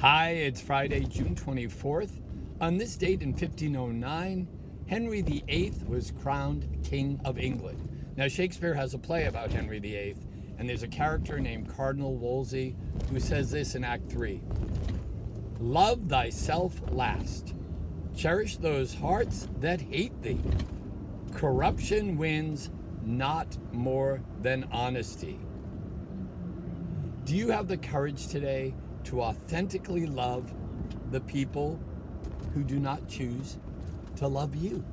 Hi, it's Friday, June 24th. On this date in 1509, Henry VIII was crowned King of England. Now, Shakespeare has a play about Henry VIII, and there's a character named Cardinal Wolsey who says this in Act 3 Love thyself last, cherish those hearts that hate thee. Corruption wins not more than honesty. Do you have the courage today to authentically love the people who do not choose to love you?